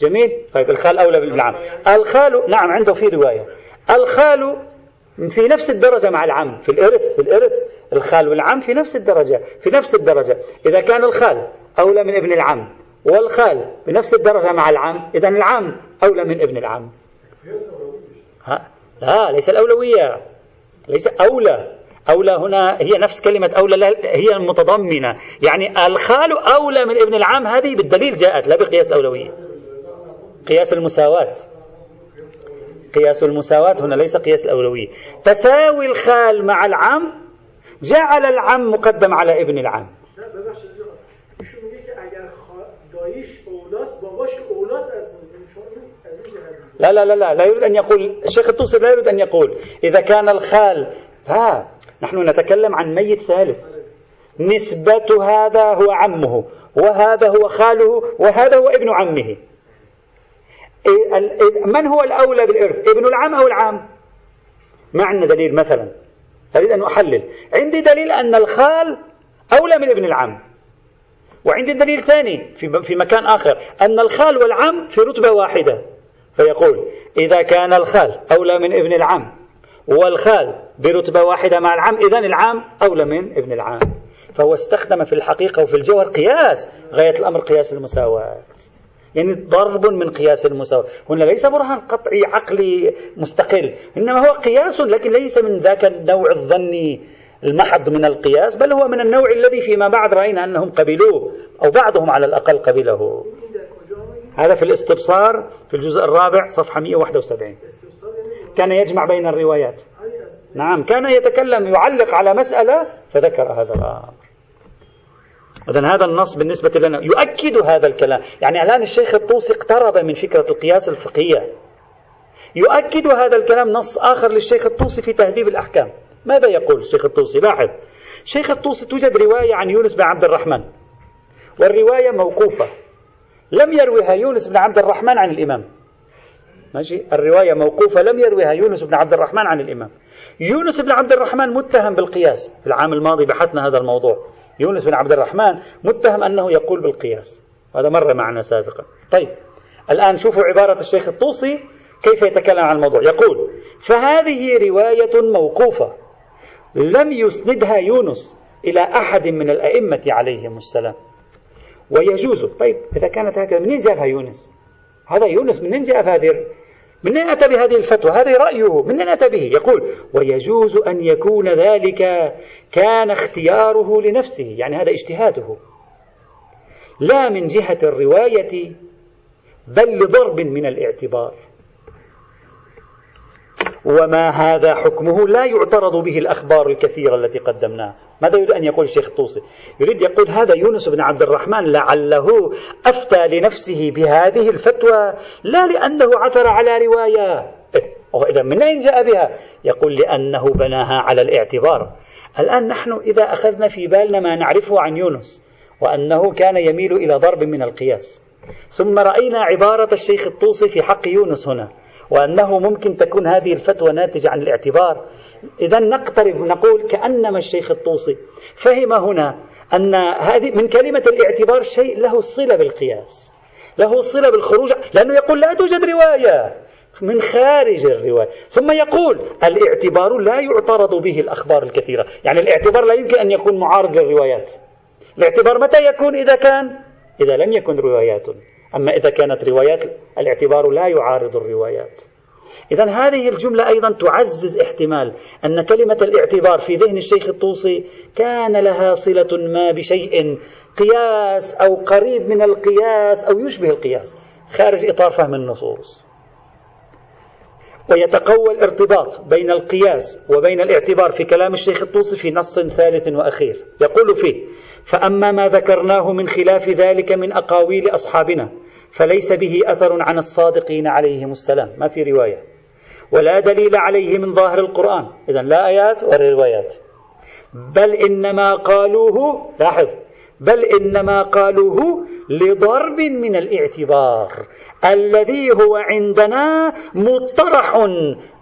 جميل؟ طيب الخال أولى من ابن العم الخال نعم عنده في رواية. الخال في نفس الدرجة مع العم. في الإرث في الإرث الخال والعم في نفس الدرجة في نفس الدرجة. إذا كان الخال أولى من ابن العم والخال بنفس الدرجة مع العم إذا العم أولى من ابن العم. ها؟ لا ليس الأولوية. ليس أولى. أولى هنا هي نفس كلمة أولى لا هي المتضمنة. يعني الخال أولى من ابن العم هذه بالدليل جاءت لا بقياس الأولوية. قياس المساواة. قياس المساواة هنا ليس قياس الأولوية. تساوي الخال مع العم جعل العم مقدم على ابن العم. لا لا لا لا لا يريد أن يقول الشيخ الطوسي لا يريد أن يقول. إذا كان الخال ها نحن نتكلم عن ميت ثالث. نسبة هذا هو عمه وهذا هو خاله وهذا هو ابن عمه. من هو الأولى بالإرث؟ ابن العم أو العام؟ ما عندنا دليل مثلا. أريد أن أحلل. عندي دليل أن الخال أولى من ابن العم. وعندي دليل ثاني في, في مكان آخر أن الخال والعم في رتبة واحدة. فيقول إذا كان الخال أولى من ابن العم والخال برتبة واحدة مع العم إذا العام أولى من ابن العام فهو استخدم في الحقيقة وفي الجوهر قياس غاية الأمر قياس المساواة. يعني ضرب من قياس المساواة. هنا ليس برهان قطعي عقلي مستقل إنما هو قياس لكن ليس من ذاك النوع الظني المحض من القياس بل هو من النوع الذي فيما بعد رأينا أنهم قبلوه أو بعضهم على الأقل قبله. هذا في الاستبصار في الجزء الرابع صفحة 171 كان يجمع بين الروايات. نعم كان يتكلم يعلق على مسألة فذكر هذا الأمر. إذا هذا النص بالنسبة لنا يؤكد هذا الكلام. يعني الآن الشيخ الطوسي اقترب من فكرة القياس الفقهية. يؤكد هذا الكلام نص آخر للشيخ الطوسي في تهذيب الأحكام. ماذا يقول الشيخ الطوسي؟ لاحظ. الشيخ الطوسي توجد رواية عن يونس بن عبد الرحمن. والرواية موقوفة. لم يروها يونس بن عبد الرحمن عن الإمام. ماشي؟ الرواية موقوفة. لم يروها يونس بن عبد الرحمن عن الإمام. يونس بن عبد الرحمن متهم بالقياس. في العام الماضي بحثنا هذا الموضوع. يونس بن عبد الرحمن متهم أنه يقول بالقياس. هذا مر معنا سابقا. طيب الآن شوفوا عبارة الشيخ الطوسي كيف يتكلم عن الموضوع. يقول فهذه رواية موقوفة لم يسندها يونس إلى أحد من الأئمة عليهم السلام. ويجوز. طيب إذا كانت هكذا منين جابها يونس؟ هذا يونس منين جاء هذه من أين أتى بهذه الفتوى؟ هذه رأيه. من أين أتى به؟ يقول ويجوز أن يكون ذلك كان اختياره لنفسه يعني هذا اجتهاده. لا من جهة الرواية بل لضرب من الاعتبار. وما هذا حكمه لا يعترض به الأخبار الكثيرة التي قدمناها. ماذا يريد أن يقول الشيخ الطوسي يريد يقول هذا يونس بن عبد الرحمن لعله أفتى لنفسه بهذه الفتوى لا لأنه عثر على رواية. إيه إذا من أين جاء بها؟ يقول لأنه بناها على الاعتبار. الآن نحن إذا أخذنا في بالنا ما نعرفه عن يونس وأنه كان يميل إلى ضرب من القياس. ثم رأينا عبارة الشيخ الطوسي في حق يونس هنا. وأنه ممكن تكون هذه الفتوى ناتجة عن الاعتبار. إذا نقترب نقول كأنما الشيخ الطوسي فهم هنا أن هذه من كلمة الاعتبار شيء له صلة بالقياس له صلة بالخروج لأنه يقول لا توجد رواية من خارج الرواية. ثم يقول الاعتبار لا يعترض به الأخبار الكثيرة. يعني الاعتبار لا يمكن أن يكون معارض للروايات. الاعتبار متى يكون؟ إذا كان إذا لم يكن روايات. أما إذا كانت روايات الاعتبار لا يعارض الروايات. إذا هذه الجملة أيضا تعزز احتمال أن كلمة الاعتبار في ذهن الشيخ الطوسي كان لها صلة ما بشيء قياس أو قريب من القياس أو يشبه القياس خارج إطار فهم النصوص. ويتقوى الارتباط بين القياس وبين الاعتبار في كلام الشيخ الطوسي في نص ثالث وأخير. يقول فيه فأما ما ذكرناه من خلاف ذلك من أقاويل أصحابنا فليس به أثر عن الصادقين عليهم السلام. ما في رواية. ولا دليل عليه من ظاهر القرآن. إذا لا آيات ولا روايات. بل إنما قالوه لاحظ بل إنما قالوه لضرب من الاعتبار. الذي هو عندنا مطرح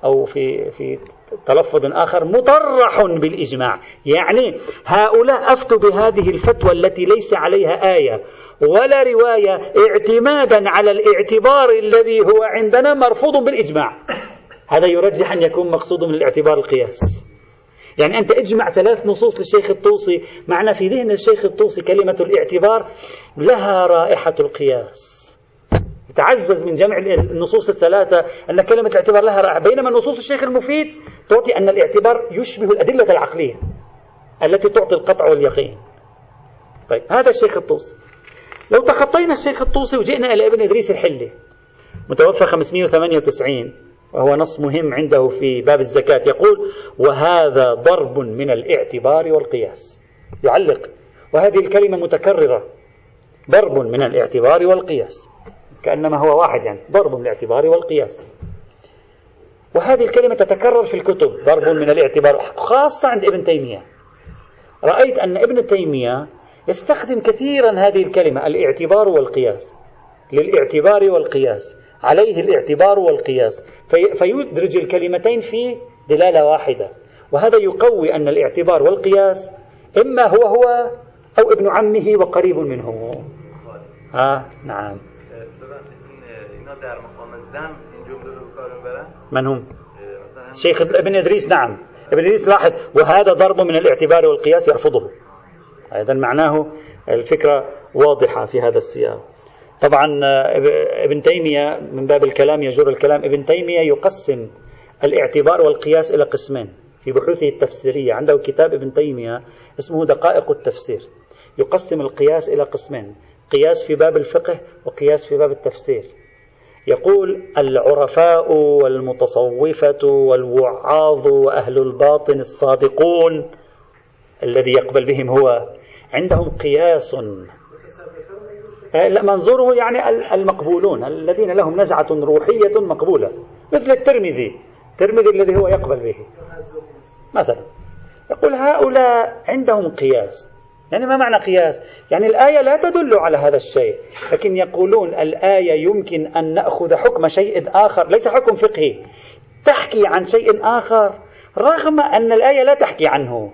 أو في في تلفظ آخر مطرح بالإجماع. يعني هؤلاء أفتوا بهذه الفتوى التي ليس عليها آية. ولا رواية اعتمادا على الاعتبار الذي هو عندنا مرفوض بالإجماع. هذا يرجح أن يكون مقصود من الاعتبار القياس. يعني أنت اجمع ثلاث نصوص للشيخ الطوسي معنى في ذهن الشيخ الطوسي كلمة الاعتبار لها رائحة القياس. تعزز من جمع النصوص الثلاثة أن كلمة الاعتبار لها رائحة. بينما نصوص الشيخ المفيد تعطي أن الاعتبار يشبه الأدلة العقلية التي تعطي القطع واليقين. طيب هذا الشيخ الطوسي. لو تخطينا الشيخ الطوسي وجئنا إلى ابن إدريس الحلي متوفى 598 وهو نص مهم عنده في باب الزكاة يقول وهذا ضرب من الاعتبار والقياس. يعلق وهذه الكلمة متكررة ضرب من الاعتبار والقياس. كأنما هو واحد يعني ضرب من الاعتبار والقياس. وهذه الكلمة تتكرر في الكتب ضرب من الاعتبار خاصة عند ابن تيمية. رأيت أن ابن تيمية يستخدم كثيرا هذه الكلمة الاعتبار والقياس. للاعتبار والقياس. عليه الاعتبار والقياس. في فيدرج الكلمتين في دلالة واحدة. وهذا يقوي أن الاعتبار والقياس إما هو هو أو ابن عمه وقريب منه. آه نعم. من هم؟ شيخ ابن إدريس نعم. ابن إدريس لاحظ. وهذا ضرب من الاعتبار والقياس يرفضه. أيضا معناه الفكرة واضحة في هذا السياق. طبعا ابن تيمية من باب الكلام يجر الكلام. ابن تيمية يقسم الاعتبار والقياس إلى قسمين. في بحوثه التفسيرية عنده كتاب ابن تيمية اسمه دقائق التفسير. يقسم القياس إلى قسمين. قياس في باب الفقه وقياس في باب التفسير. يقول العرفاء والمتصوفة والوعاظ وأهل الباطن الصادقون الذي يقبل بهم هو عندهم قياس. منظوره يعني المقبولون الذين لهم نزعة روحية مقبولة مثل الترمذي. الترمذي الذي هو يقبل به. مثلا يقول هؤلاء عندهم قياس. يعني ما معنى قياس؟ يعني الآية لا تدل على هذا الشيء لكن يقولون الآية يمكن أن نأخذ حكم شيء آخر. ليس حكم فقهي. تحكي عن شيء آخر رغم أن الآية لا تحكي عنه.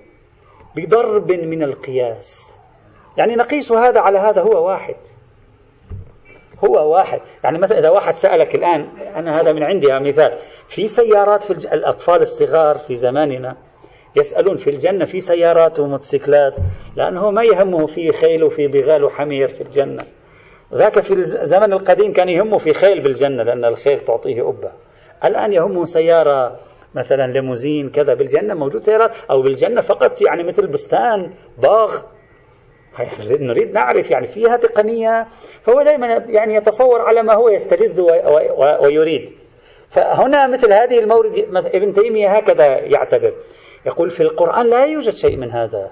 بضرب من القياس. يعني نقيس هذا على هذا هو واحد. هو واحد. يعني مثلا إذا واحد سألك الآن أنا هذا من عندي مثال. في سيارات في الج... الأطفال الصغار في زماننا يسألون في الجنة في سيارات وموتوسيكلات لأنه ما يهمه في خيل وفي بغال وحمير في الجنة. ذاك في الزمن القديم كان يهمه في خيل بالجنة لأن الخيل تعطيه أبة الآن يهمه سيارة مثلا ليموزين كذا بالجنة موجود سيارات أو بالجنة فقط يعني مثل بستان باغ. نريد نعرف يعني فيها تقنية. فهو دائما يعني يتصور على ما هو يستلذ ويريد. فهنا مثل هذه المورد ابن تيمية هكذا يعتبر. يقول في القرآن لا يوجد شيء من هذا.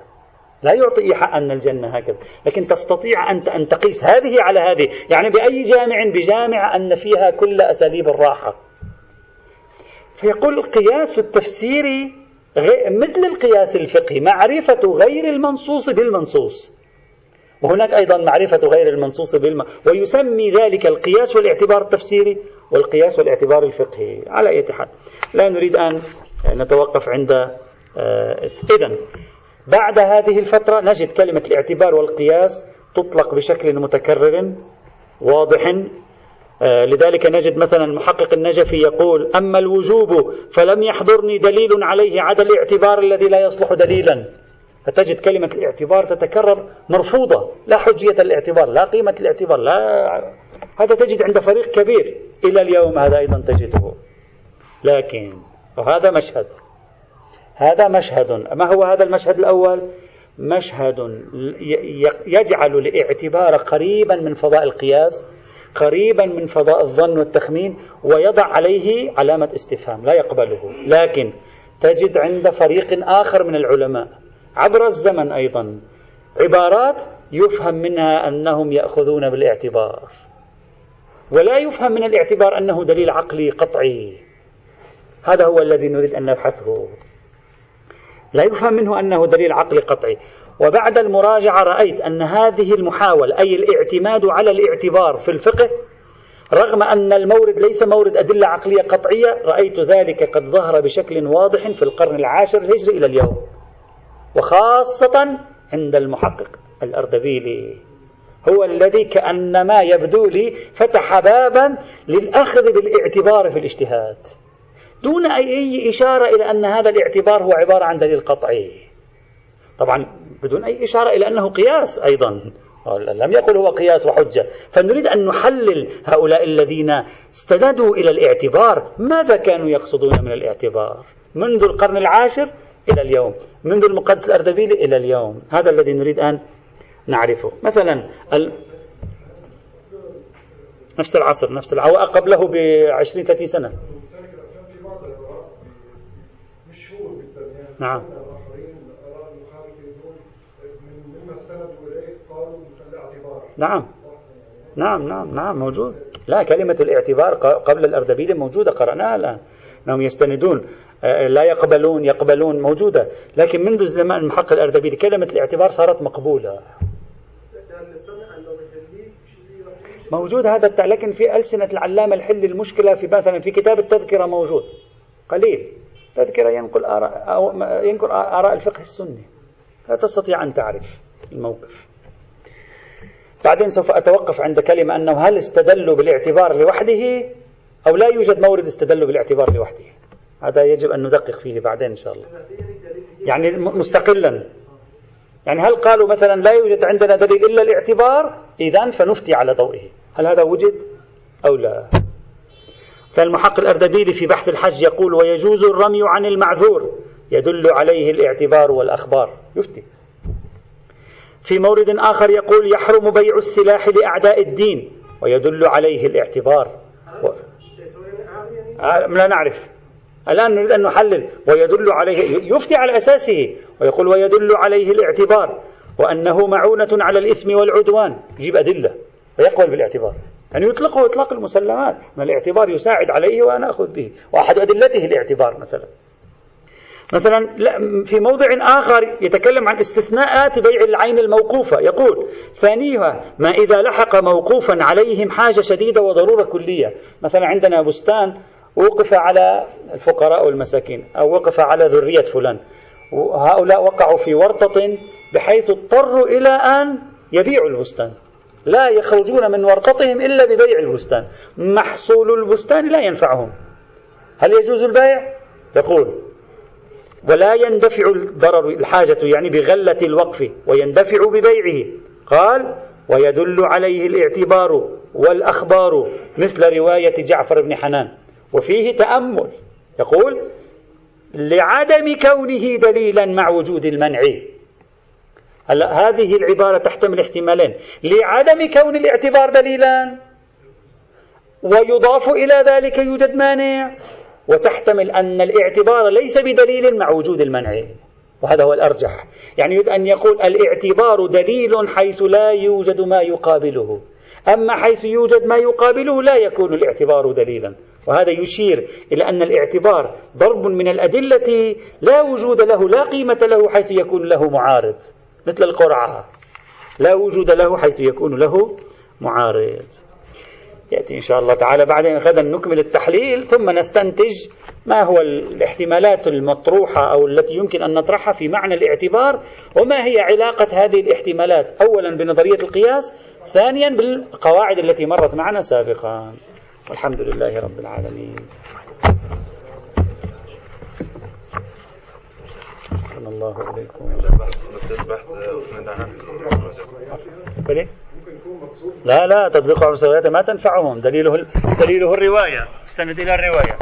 لا يعطي إيحاء أن الجنة هكذا. لكن تستطيع أنت أن تقيس هذه على هذه. يعني بأي جامع بجامع أن فيها كل أساليب الراحة. فيقول القياس التفسيري مثل القياس الفقهي معرفة غير المنصوص بالمنصوص. وهناك أيضا معرفة غير المنصوص بالم ويسمي ذلك القياس والاعتبار التفسيري والقياس والاعتبار الفقهي. على أي حال لا نريد أن نتوقف عند آه، إذا بعد هذه الفترة نجد كلمة الاعتبار والقياس تطلق بشكل متكرر واضح لذلك نجد مثلا المحقق النجفي يقول أما الوجوب فلم يحضرني دليل عليه عدا الاعتبار الذي لا يصلح دليلا. فتجد كلمة الاعتبار تتكرر مرفوضة لا حجية الاعتبار لا قيمة الاعتبار لا هذا تجد عند فريق كبير. إلى اليوم هذا أيضا تجده. لكن وهذا مشهد. هذا مشهد. ما هو هذا المشهد الأول؟ مشهد يجعل الاعتبار قريبا من فضاء القياس. قريبا من فضاء الظن والتخمين ويضع عليه علامة استفهام لا يقبله. لكن تجد عند فريق آخر من العلماء عبر الزمن أيضا عبارات يفهم منها أنهم يأخذون بالاعتبار. ولا يفهم من الاعتبار أنه دليل عقلي قطعي. هذا هو الذي نريد أن نبحثه. لا يفهم منه أنه دليل عقلي قطعي. وبعد المراجعة رأيت أن هذه المحاولة أي الاعتماد على الاعتبار في الفقه رغم أن المورد ليس مورد أدلة عقلية قطعية رأيت ذلك قد ظهر بشكل واضح في القرن العاشر الهجري إلى اليوم وخاصة عند المحقق الأردبيلي. هو الذي كأنما يبدو لي فتح بابا للأخذ بالاعتبار في الاجتهاد دون أي إشارة إلى أن هذا الاعتبار هو عبارة عن دليل قطعي. طبعا بدون أي إشارة إلى أنه قياس أيضا. لم يقل هو قياس وحجة. فنريد أن نحلل هؤلاء الذين استندوا إلى الاعتبار. ماذا كانوا يقصدون من الاعتبار؟ منذ القرن العاشر إلى اليوم. منذ المقدس الأردبيلي إلى اليوم. هذا الذي نريد أن نعرفه. مثلا ال... نفس العصر نفس العصر قبله ب 20 30 سنة. نعم. نعم. نعم نعم نعم موجود. لا كلمة الاعتبار قبل الأردبيلي موجودة قرأناها الآن. أنهم يستندون آه، لا يقبلون يقبلون موجودة. لكن منذ زمان المحقق الأردبيلي كلمة الاعتبار صارت مقبولة. موجود هذا التع... لكن في ألسنة العلامة الحل المشكلة في مثلا في كتاب التذكرة موجود. قليل. تذكرة ينقل آراء ينقل آراء الفقه السني. لا تستطيع أن تعرف الموقف. بعدين سوف أتوقف عند كلمة أنه هل استدلوا بالاعتبار لوحده أو لا يوجد مورد استدلوا بالاعتبار لوحده. هذا يجب أن ندقق فيه بعدين إن شاء الله. يعني مستقلا. يعني هل قالوا مثلا لا يوجد عندنا دليل إلا الاعتبار؟ إذا فنفتي على ضوئه. هل هذا وجد أو لا؟ فالمحقق الأردبيلي في بحث الحج يقول ويجوز الرمي عن المعذور. يدل عليه الاعتبار والأخبار. يفتي. في مورد آخر يقول يحرم بيع السلاح لأعداء الدين ويدل عليه الاعتبار. و... لا نعرف. الآن نريد أن نحلل. ويدل عليه يفتي على أساسه ويقول ويدل عليه الاعتبار وأنه معونة على الإثم والعدوان. يجيب أدلة ويقبل بالاعتبار. يعني يطلقه إطلاق المسلمات. ما الاعتبار يساعد عليه وأنا أخذ به. وأحد أدلته الاعتبار مثلا. مثلا في موضع آخر يتكلم عن استثناءات بيع العين الموقوفة. يقول ثانيها ما إذا لحق موقوفا عليهم حاجة شديدة وضرورة كلية. مثلا عندنا بستان وقف على الفقراء والمساكين أو وقف على ذرية فلان. وهؤلاء وقعوا في ورطة بحيث اضطروا إلى أن يبيعوا البستان. لا يخرجون من ورطتهم إلا ببيع البستان. محصول البستان لا ينفعهم. هل يجوز البيع؟ يقول ولا يندفع الضرر الحاجة يعني بغلة الوقف ويندفع ببيعه. قال ويدل عليه الاعتبار والأخبار مثل رواية جعفر بن حنان. وفيه تأمل. يقول لعدم كونه دليلا مع وجود المنع. هلا هذه العبارة تحتمل احتمالين؟ لعدم كون الاعتبار دليلا ويضاف إلى ذلك يوجد مانع. وتحتمل أن الاعتبار ليس بدليل مع وجود المنع. وهذا هو الأرجح. يعني يريد أن يقول الاعتبار دليل حيث لا يوجد ما يقابله. أما حيث يوجد ما يقابله لا يكون الاعتبار دليلا. وهذا يشير إلى أن الاعتبار ضرب من الأدلة لا وجود له لا قيمة له حيث يكون له معارض. مثل القرعة. لا وجود له حيث يكون له معارض. يأتي إن شاء الله تعالى بعدين. غدا نكمل التحليل ثم نستنتج ما هو الاحتمالات المطروحة أو التي يمكن أن نطرحها في معنى الاعتبار وما هي علاقة هذه الاحتمالات. أولا بنظرية القياس ثانيا بالقواعد التي مرت معنا سابقا. والحمد لله رب العالمين. صلى الله عليكم؟ لا لا تطبيق عنصريات ما تنفعهم. دليله دليله الرواية. استند إلى الرواية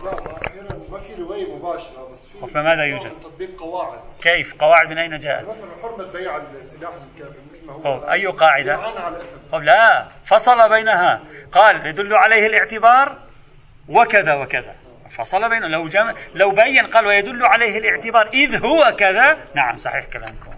ما في رواية مباشرة بس في فماذا يوجد؟ تطبيق قواعد. كيف؟ قواعد من أين جاءت؟ مثلا حرمة بيع السلاح الكافر مثل ما هو أي قاعدة؟ طب لا فصل بينها. قال يدل عليه الاعتبار وكذا وكذا. فصل بينه لو جم... لو بين قال ويدل عليه الاعتبار إذ هو كذا. نعم صحيح كلامكم.